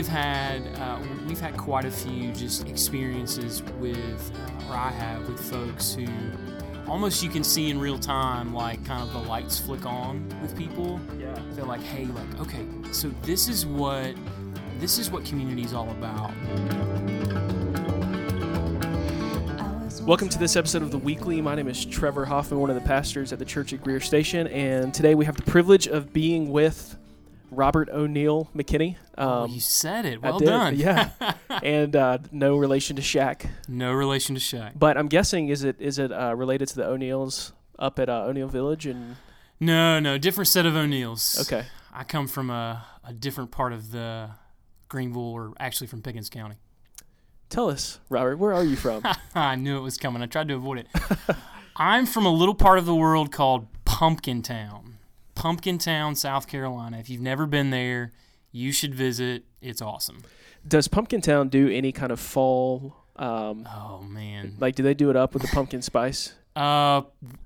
have had uh, we've had quite a few just experiences with, uh, or I have with folks who almost you can see in real time, like kind of the lights flick on with people. Yeah. They're like, hey, like, okay, so this is what this is what community is all about. Welcome to this episode of The Weekly. My name is Trevor Hoffman, one of the pastors at the church at Greer Station, and today we have the privilege of being with Robert O'Neill McKinney. oh, Um, you said it. Well done. Yeah, and uh, no relation to Shaq, no relation to Shaq. but I'm guessing is it is it uh, related to the O'Neills up at uh, O'Neill Village? And No, no, different set of O'Neills. okay, I come from a, a different part of the Greenville, or actually from Pickens County. tell us, Robert, where are you from? I knew it was coming. I tried to avoid it. I'm from a little part of the world called Pumpkin Town. Pumpkin Town, South Carolina. If you've never been there, you should visit. It's awesome. Does Pumpkin Town do any kind of fall? Um, Oh man. like, do they do it up with the pumpkin spice? Uh,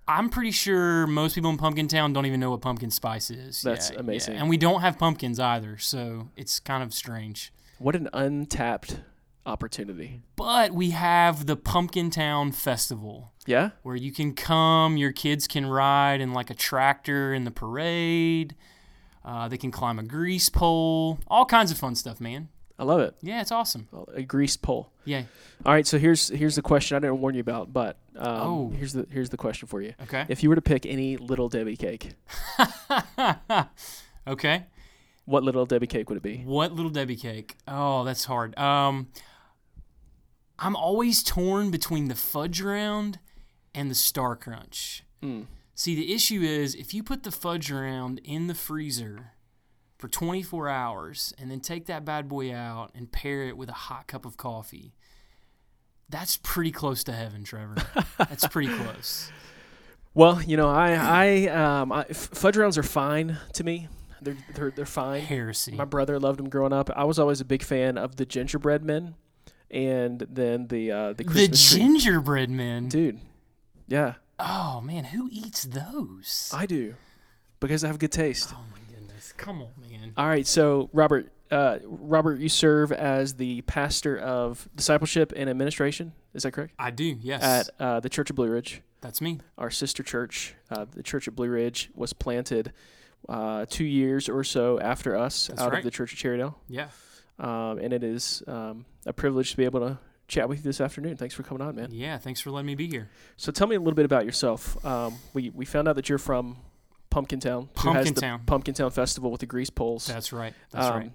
I'm pretty sure most people in Pumpkin Town don't even know what pumpkin spice is. That's Yeah, amazing. yeah. And we don't have pumpkins either, so it's kind of strange. What an untapped opportunity. But we have the Pumpkin Town Festival. Yeah. where you can come, your kids can ride in like a tractor in the parade. Uh, they can climb a grease pole, all kinds of fun stuff, man. I love it. Yeah, it's awesome. A greased pole. Yeah. All right, so here's here's the question I didn't warn you about, but um, Oh. here's the here's the question for you. Okay. If you were to pick any little Debbie cake, okay. what little Debbie cake would it be? What little Debbie cake? Oh, that's hard. Um, I'm always torn between the fudge round and the star crunch. Mm. See, the issue is if you put the fudge round in the freezer for 24 hours and then take that bad boy out and pair it with a hot cup of coffee, that's pretty close to heaven, Trevor. that's pretty close. Well, you know, I I um I, fudge rounds are fine to me. They're they're they're fine. Heresy. My brother loved them growing up. I was always a big fan of the gingerbread men, and then the uh, the The Christmas tree. gingerbread men. dude. Yeah, Oh, man, who eats those? I do, because I have good taste. oh, my goodness. Come on, man. All right, so Robert, uh, Robert, you serve as the pastor of discipleship and administration. Is that correct? I do, yes. At uh, the Church of Blue Ridge, That's me. our sister church. Uh, the Church of Blue Ridge was planted uh, two years or so after us That's out right. of the Church of Cherrydale, Yeah. Um, and it is um, a privilege to be able to chat with you this afternoon. Thanks for coming on, man. Yeah, thanks for letting me be here. So tell me a little bit about yourself. Um, we we found out that you're from Pumpkin Town, Pumpkin Town. Pumpkin Town Festival with the grease poles. That's right. That's Um, right.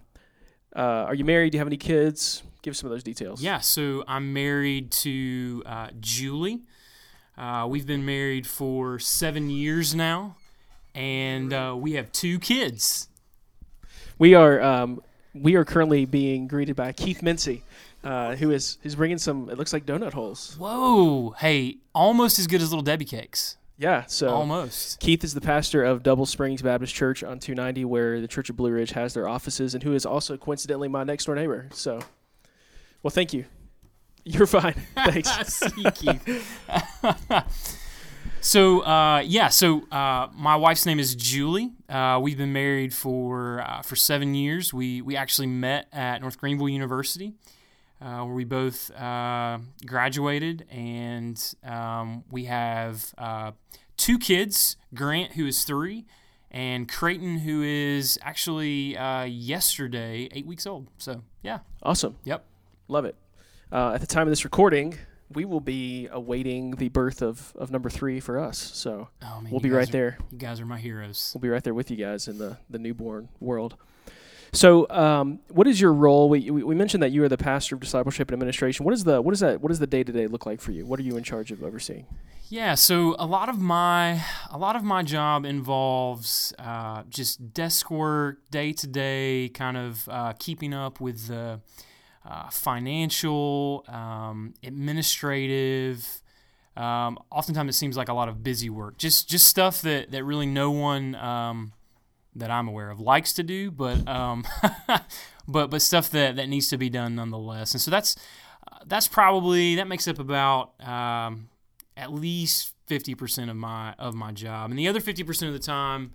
Uh, are you married? Do you have any kids? Give some of those details. Yeah, so I'm married to uh, Julie. Uh, we've been married for seven years now, and uh, we have two kids. We are um, we are currently being greeted by Keith Mincy, uh, who is who's bringing some. It looks like donut holes. Whoa! Hey, almost as good as little Debbie cakes. Yeah. So Almost. Keith is the pastor of Double Springs Baptist Church on 290, where the Church of Blue Ridge has their offices, and who is also coincidentally my next door neighbor. So, well, thank you. You're fine. Thanks. See, Keith. so uh, yeah, so uh, my wife's name is Julie. Uh, we've been married for uh, for seven years. We we actually met at North Greenville University, uh, where we both uh, graduated, and um, we have uh, two kids: Grant, who is three, and Creighton, who is actually uh, yesterday eight weeks old. So yeah, Awesome. Yep. Love it. Uh, at the time of this recording, we will be awaiting the birth of, of number three for us. So oh man, we'll be right are- there. You guys are my heroes. We'll be right there with you guys in the, the newborn world. So, um, what is your role? We, we mentioned that you are the pastor of discipleship and administration. What is the what is that? What does the day to day look like for you? What are you in charge of overseeing? Yeah, so a lot of my a lot of my job involves uh, just desk work, day to day, kind of uh, keeping up with the uh, financial, um, administrative. Um, oftentimes, it seems like a lot of busy work, just just stuff that that really no one um, that I'm aware of likes to do, but um, but but stuff that that needs to be done nonetheless. And so that's uh, that's probably that makes up about um, at least fifty percent of my of my job, and the other fifty percent of the time,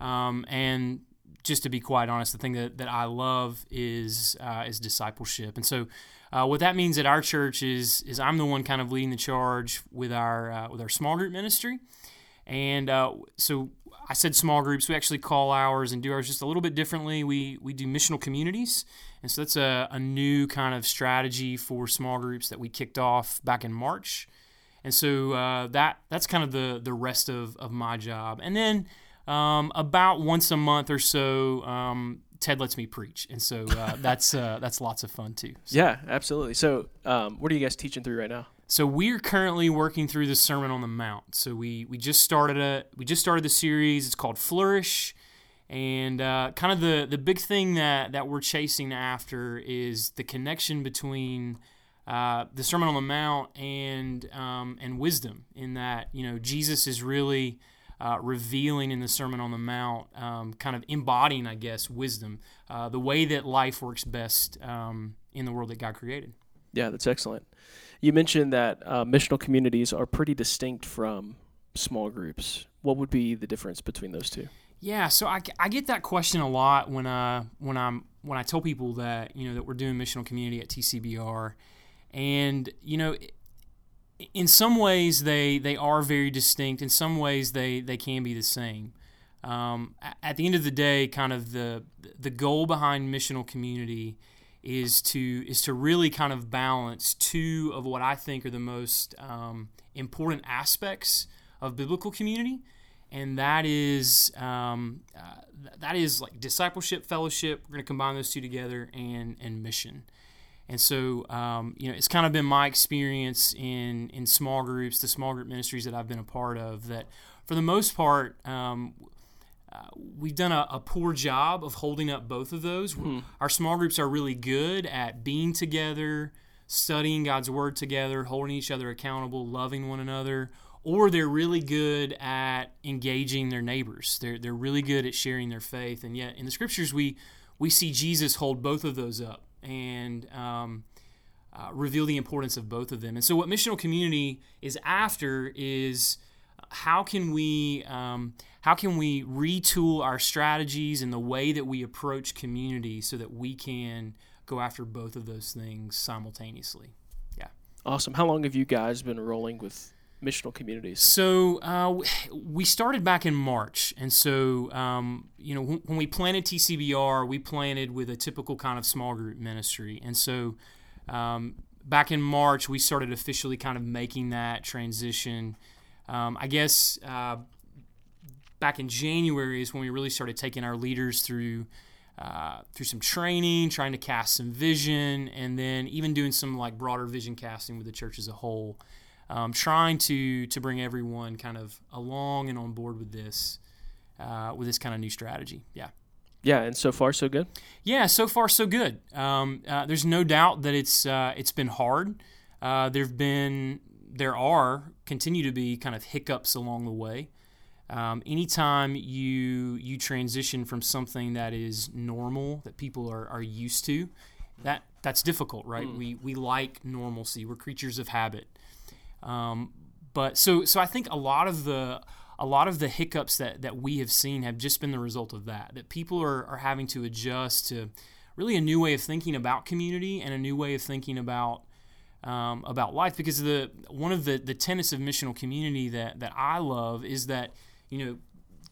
um, and just to be quite honest, the thing that, that I love is uh, is discipleship. And so, uh, what that means at our church is is I'm the one kind of leading the charge with our uh, with our small group ministry. And uh, so I said small groups. We actually call ours and do ours just a little bit differently. We we do missional communities, and so that's a, a new kind of strategy for small groups that we kicked off back in March. And so uh, that that's kind of the the rest of, of my job. And then um, about once a month or so, um, Ted lets me preach, and so uh, that's uh, that's lots of fun too. So. Yeah, absolutely. So, um, what are you guys teaching through right now? So we're currently working through the Sermon on the Mount. So we we just started a we just started the series. It's called Flourish, and uh, kind of the the big thing that that we're chasing after is the connection between. Uh, the Sermon on the Mount and um, and wisdom in that you know Jesus is really uh, revealing in the Sermon on the Mount, um, kind of embodying, I guess, wisdom, uh, the way that life works best um, in the world that God created. Yeah, that's excellent. You mentioned that uh, missional communities are pretty distinct from small groups. What would be the difference between those two? Yeah, so I, I get that question a lot when uh when I'm when I tell people that you know that we're doing missional community at TCBR, and you know in some ways they they are very distinct. In some ways they they can be the same. Um, at the end of the day, kind of the the goal behind missional community is to is to really kind of balance two of what I think are the most um, important aspects of biblical community, and that is um, uh, that is like discipleship, fellowship. We're going to combine those two together, and and mission. And so, um, you know, it's kind of been my experience in in small groups, the small group ministries that I've been a part of, that for the most part, um, uh, we've done a, a, poor job of holding up both of those. Hmm. Our small groups are really good at being together, studying God's word together, holding each other accountable, loving one another, or they're really good at engaging their neighbors. They're, they're really good at sharing their faith. And yet, in the scriptures, we, we see Jesus hold both of those up and um, uh, reveal the importance of both of them. And so, what missional community is after is how can we um, how can we retool our strategies and the way that we approach community so that we can go after both of those things simultaneously. Yeah. Awesome. How long have you guys been rolling with missional communities? So uh, we started back in March, and so um, you know when we planted TCBR, we planted with a typical kind of small group ministry, and so um, back in March we started officially kind of making that transition. Um, I guess uh, back in January is when we really started taking our leaders through. Uh, through some training, trying to cast some vision, and then even doing some like broader vision casting with the church as a whole um, trying to to bring everyone kind of along and on board with this uh, with this kind of new strategy. Yeah. Yeah, and so far so good. Yeah, so far so good. Um, uh, there's no doubt that it's uh, it's been hard. Uh, there've been there are continue to be kind of hiccups along the way. Um, anytime you you transition from something that is normal that people are, are used to, that that's difficult, right? Mm. We we like normalcy. We're creatures of habit. Um, but so so I think a lot of the a lot of the hiccups that, that we have seen have just been the result of that. That people are, are having to adjust to really a new way of thinking about community and a new way of thinking about um, about life. Because the one of the, the tenets of missional community that, that I love is that, you know,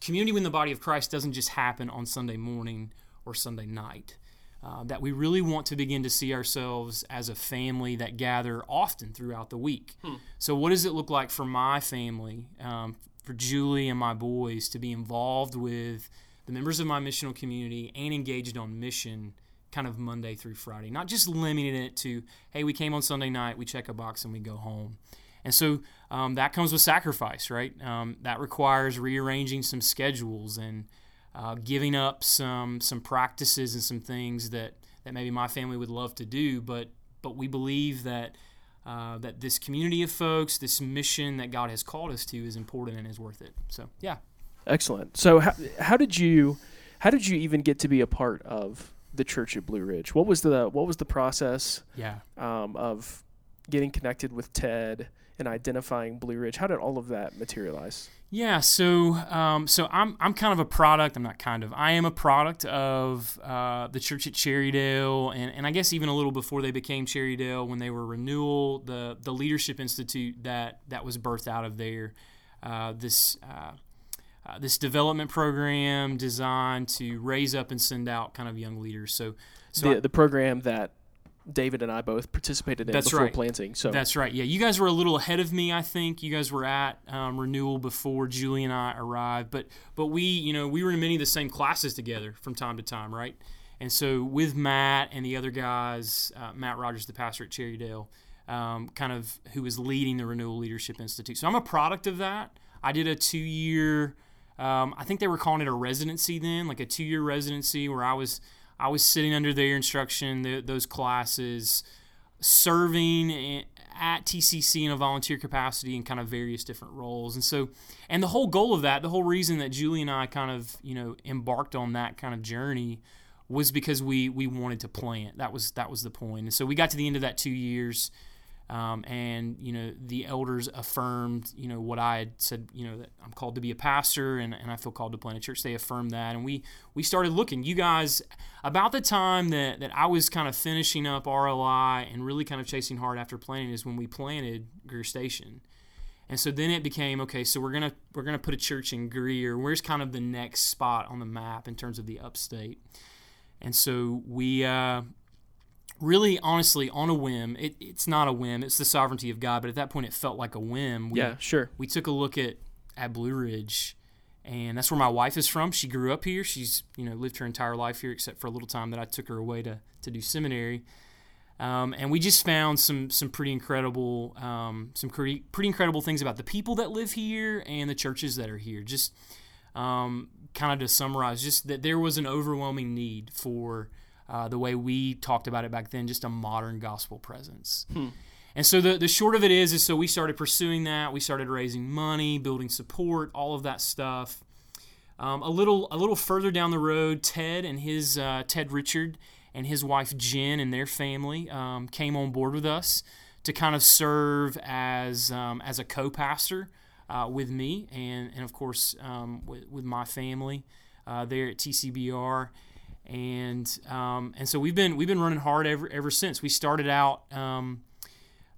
community within the body of Christ doesn't just happen on Sunday morning or Sunday night. Uh, that we really want to begin to see ourselves as a family that gather often throughout the week. Hmm. So, what does it look like for my family, um, for Julie and my boys, to be involved with the members of my missional community and engaged on mission kind of Monday through Friday? Not just limiting it to, hey, we came on Sunday night, we check a box, and we go home. And so um, that comes with sacrifice, right? Um, that requires rearranging some schedules and uh, giving up some some practices and some things that, that maybe my family would love to do, but but we believe that uh, that this community of folks, this mission that God has called us to, is important and is worth it. So yeah, excellent. So how, how did you how did you even get to be a part of the church at Blue Ridge? What was the what was the process? Yeah. Um, of getting connected with Ted and identifying Blue Ridge. How did all of that materialize? Yeah, so um, so I'm I'm kind of a product. I'm not kind of. I am a product of uh, the church at Cherrydale, and, and I guess even a little before they became Cherrydale, when they were Renewal, the the leadership institute that that was birthed out of there. Uh, this uh, uh, this development program designed to raise up and send out kind of young leaders. So, so the, I, the program that David and I both participated in That's before right. planting. So That's right. Yeah, you guys were a little ahead of me. I think you guys were at um, renewal before Julie and I arrived. But but we, you know, we were in many of the same classes together from time to time, right? And so with Matt and the other guys, uh, Matt Rogers, the pastor at Cherrydale, um, kind of who was leading the Renewal Leadership Institute. So I'm a product of that. I did a two year. Um, I think they were calling it a residency then, like a two year residency where I was I was sitting under their instruction, the, those classes, serving at TCC in a volunteer capacity in kind of various different roles. And so, and the whole goal of that, the whole reason that Julie and I kind of, you know, embarked on that kind of journey was because we we wanted to plant. That was that was the point. And so we got to the end of that two years, um, and you know the elders affirmed you know what I had said. You know that I'm called to be a pastor, and, and I feel called to plant a church. They affirmed that, and we we started looking. You guys, about the time that that I was kind of finishing up RLI and really kind of chasing hard after planting is when we planted Greer Station. And so then it became okay. So we're gonna we're gonna put a church in Greer. Where's kind of the next spot on the map in terms of the upstate? And so we uh, really, honestly, on a whim, it, it's not a whim, it's the sovereignty of God. But at that point, it felt like a whim. We, yeah, sure. we took a look at, at Blue Ridge, and that's where my wife is from. She grew up here. She's you know lived her entire life here, except for a little time that I took her away to, to do seminary. Um, and we just found some some pretty incredible um, some pretty pretty incredible things about the people that live here and the churches that are here. Just um, kind of to summarize, just that there was an overwhelming need for uh, the way we talked about it back then, just a modern gospel presence. And so the, the short of it is, is so we started pursuing that. We started raising money, building support, all of that stuff. Um, a little a little further down the road, Ted and his uh, Ted Richard and his wife Jen and their family um, came on board with us to kind of serve as um, as a co-pastor uh, with me and and of course um, with, with my family uh, there at TCBR. And um, and so we've been we've been running hard ever ever since we started out um,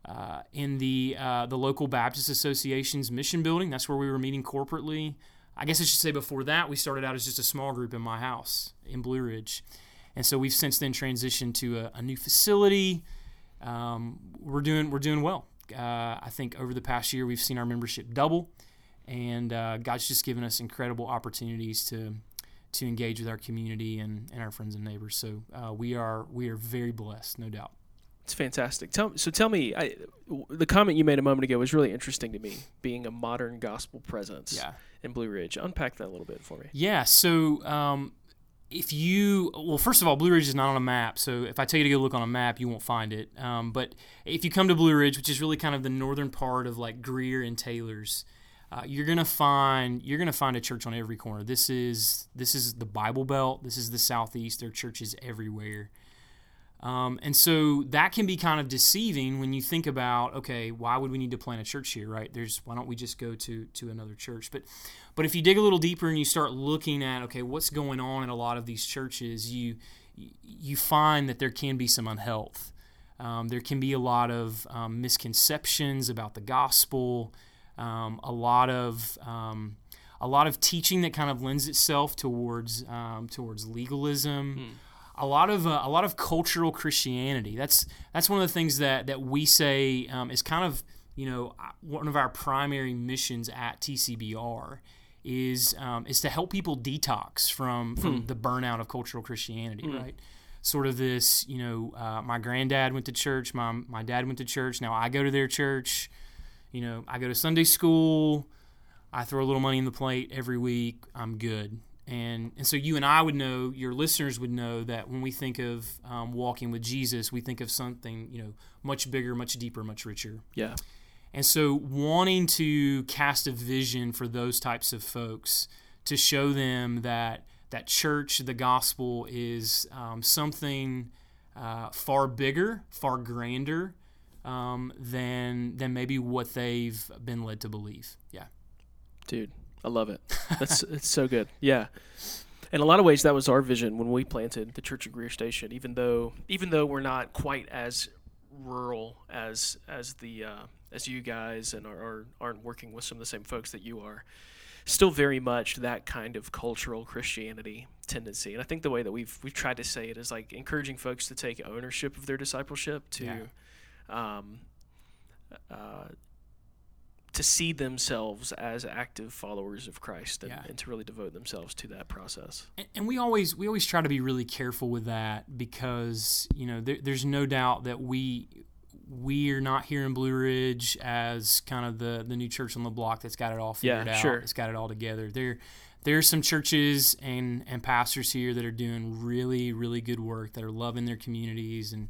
uh, in the uh, the local Baptist Association's mission building. That's where we were meeting corporately. I guess I should say before that we started out as just a small group in my house in Blue Ridge, and so we've since then transitioned to a, a new facility. Um, we're doing we're doing well. Uh, I think over the past year we've seen our membership double, and uh, God's just given us incredible opportunities to to engage with our community and, and our friends and neighbors. So uh, we are we are very blessed, no doubt. It's fantastic. Tell so tell me, I, the comment you made a moment ago was really interesting to me. Being a modern gospel presence Yeah. in Blue Ridge, unpack that a little bit for me. Yeah. So um, if you, well, first of all, Blue Ridge is not on a map. So if I tell you to go look on a map, you won't find it. Um, but if you come to Blue Ridge, which is really kind of the northern part of like Greer and Taylor's, uh, you're gonna find you're gonna find a church on every corner. This is this is the Bible Belt. This is the Southeast. There are churches everywhere. Um, and so that can be kind of deceiving when you think about, okay, why would we need to plant a church here, right? There's why don't we just go to to another church? But but if you dig a little deeper and you start looking at, okay, what's going on in a lot of these churches, you you find that there can be some unhealth. Um, there can be a lot of um, misconceptions about the gospel, um, a lot of um, a lot of teaching that kind of lends itself towards um, towards legalism a lot of uh, a lot of cultural Christianity. That's that's one of the things that that we say um, is kind of you know one of our primary missions at TCBR is um, is to help people detox from from the burnout of cultural Christianity, right? Sort of this, you know, uh, my granddad went to church, my my dad went to church. Now I go to their church. You know, I go to Sunday school. I throw a little money in the plate every week. I'm good. And, and so you and I would know, your listeners would know that when we think of um, walking with Jesus, we think of something you know much bigger, much deeper, much richer. Yeah. And so wanting to cast a vision for those types of folks to show them that that church, the gospel, is um, something uh, far bigger, far grander um, than than maybe what they've been led to believe. Yeah. Dude, I love it. That's it's so good. Yeah. In a lot of ways, that was our vision when we planted the Church of Greer Station. Even though, even though we're not quite as rural as as the uh, as you guys, and are, are aren't working with some of the same folks that you are, still very much that kind of cultural Christianity tendency. And I think the way that we've we've tried to say it is like encouraging folks to take ownership of their discipleship, to Yeah. Um, uh, to see themselves as active followers of Christ and, Yeah. and to really devote themselves to that process. And, and we always we always try to be really careful with that because you know there, there's no doubt that we we are not here in Blue Ridge as kind of the the new church on the block that's got it all Yeah, figured out. sure. It's got it all together. There there are some churches and and pastors here that are doing really really good work that are loving their communities and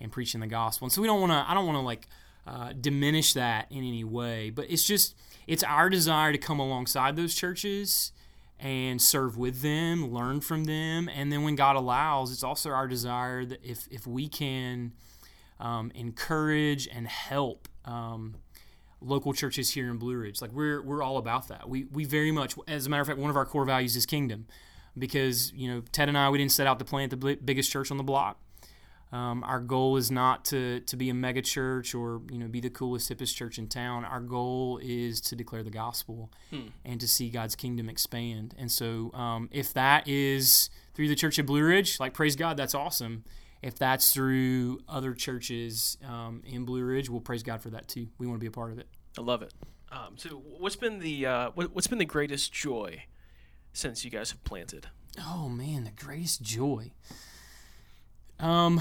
and preaching the gospel. And so we don't want to I don't want to like uh, diminish that in any way, but it's just it's our desire to come alongside those churches and serve with them, learn from them, and then when God allows, it's also our desire that if if we can um, encourage and help um, local churches here in Blue Ridge, like we're we're all about that. We we very much, as a matter of fact, one of our core values is kingdom, because you know Ted and I we didn't set out to plant the biggest church on the block. Um, our goal is not to, to be a mega church or you know be the coolest hippest church in town. Our goal is to declare the gospel and to see God's kingdom expand. And so, um, if that is through the Church of Blue Ridge, like praise God, that's awesome. If that's through other churches um, in Blue Ridge, we'll praise God for that too. We want to be a part of it. I love it. Um, so, what's been the uh, what, what's been the greatest joy since you guys have planted? Oh man, the greatest joy. Um,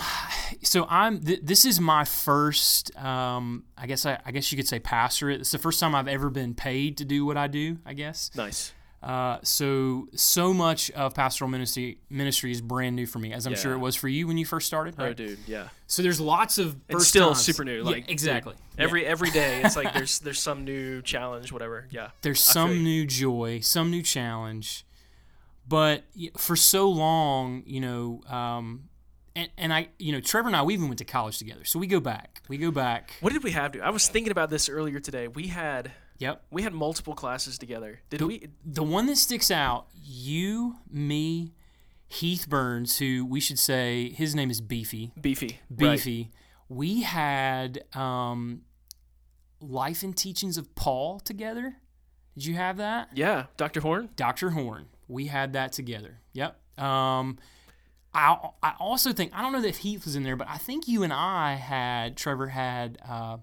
so I'm. Th- this is my first. Um, I guess I, I guess you could say pastorate. It's the first time I've ever been paid to do what I do. I guess. Nice. Uh, so so much of pastoral ministry ministry is brand new for me, as I'm sure it was for you when you first started. Oh, dude, yeah. So there's lots of It's still times. super new. Yeah, Like exactly. Every every day, it's like there's there's some new challenge, whatever. Yeah. There's I some new joy, some new challenge, but for so long, you know, um, and and I, you know, Trevor and I, we even went to college together, so we go back. We go back. What did we have to? I was thinking about this earlier today. We had Yep. we had multiple classes together. Did The- we? The one that sticks out, you, me, Heath Burns, who we should say his name is Beefy. Beefy. right. Beefy. We had um, Life and Teachings of Paul together. Did you have that? Yeah, Dr. Horn. Dr. Horn. We had that together. Yep. Um, I I also think I don't know if Heath was in there, but I think you and I had Trevor had uh,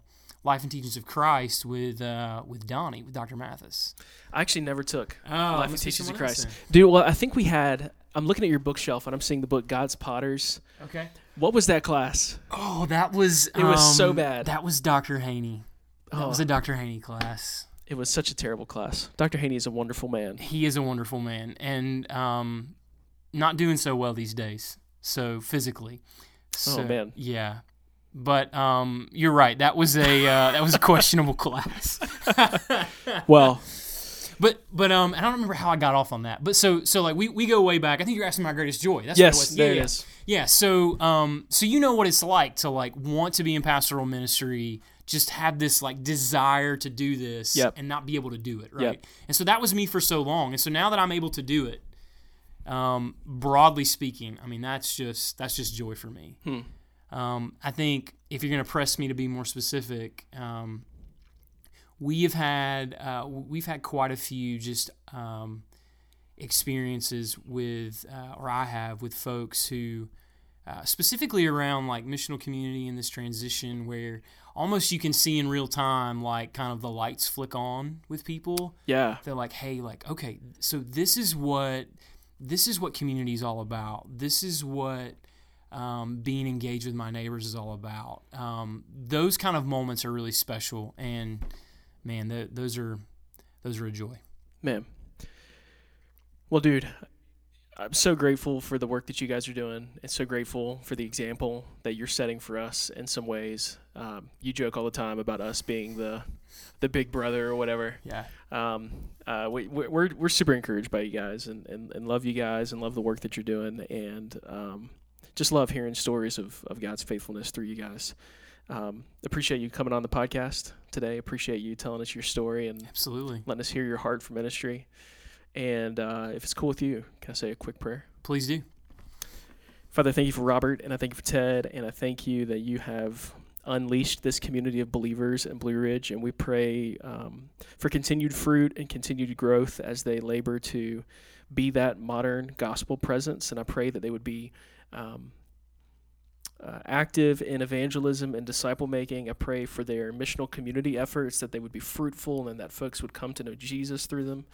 Life and Teachings of Christ with uh, with Donnie with Dr. Mathis. I actually never took Oh, Life and Teachings of Christ. Dude, well, I think we had. I'm looking at your bookshelf and I'm seeing the book God's Potters. Okay. What was that class? Oh, that was It was so um, bad. That was Dr. Haney. That Oh. was a Dr. Haney class. It was such a terrible class. Dr. Haney is a wonderful man. He is a wonderful man and um, not doing so well these days. So physically. Oh, man. Yeah. But um, you're right. That was a uh, that was a questionable class. Well, But but um, I don't remember how I got off on that. But so so like we, we go way back. I think you're asking my greatest joy. That's what it yes, was. there yeah, it yeah. is. Yeah, so um so you know what it's like to like want to be in pastoral ministry, just have this like desire to do this Yep. and not be able to do it, right? Yep. And so that was me for so long. And so now that I'm able to do it, um broadly speaking, I mean that's just that's just joy for me. Hmm. Um I think if you're going to press me to be more specific, um we have had uh, we've had quite a few just um, experiences with, uh, or I have with folks who, uh, specifically around like missional community in this transition, where almost you can see in real time, like kind of the lights flick on with people. Yeah. They're like, hey, like, okay, so this is what this is what community is all about. This is what um, being engaged with my neighbors is all about. Um, those kind of moments are really special, and man, th- those are those are a joy. Man. Well, dude, I'm so grateful for the work that you guys are doing and so grateful for the example that you're setting for us in some ways. Um, you joke all the time about us being the the big brother or whatever. Yeah, Um, uh, we, we- we're, we're super encouraged by you guys and, and, and love you guys and love the work that you're doing and um, just love hearing stories of, of God's faithfulness through you guys. um, appreciate you coming on the podcast today. Appreciate you telling us your story and Absolutely. letting us hear your heart for ministry. And uh, if it's cool with you, can I say a quick prayer? Please do. Father, thank you for Robert, and I thank you for Ted, and I thank you that you have unleashed this community of believers in Blue Ridge, and we pray um, for continued fruit and continued growth as they labor to be that modern gospel presence. And I pray that they would be um, uh, active in evangelism and disciple making. I pray for their missional community efforts that they would be fruitful and that folks would come to know Jesus through them.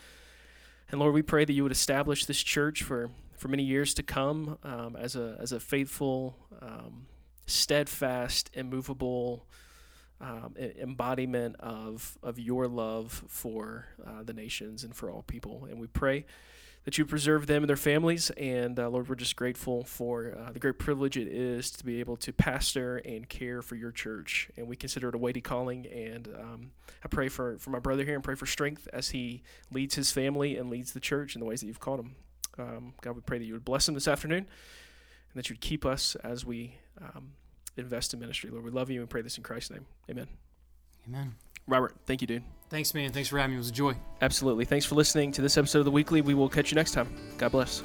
And Lord, we pray that you would establish this church for for many years to come um, as a as a faithful, um, steadfast, immovable um, embodiment of of your love for uh, the nations and for all people. And we pray that you preserve them and their families. And uh, Lord, we're just grateful for uh, the great privilege it is to be able to pastor and care for your church. And we consider it a weighty calling. And um, I pray for, for my brother here and pray for strength as he leads his family and leads the church in the ways that you've called him. Um, God, we pray that you would bless him this afternoon and that you'd keep us as we um, invest in ministry. Lord, we love you and pray this in Christ's name. Amen. Amen. Robert, thank you, dude. Thanks, man. Thanks for having me. It was a joy. Absolutely. Thanks for listening to this episode of The Weekly. We will catch you next time. God bless.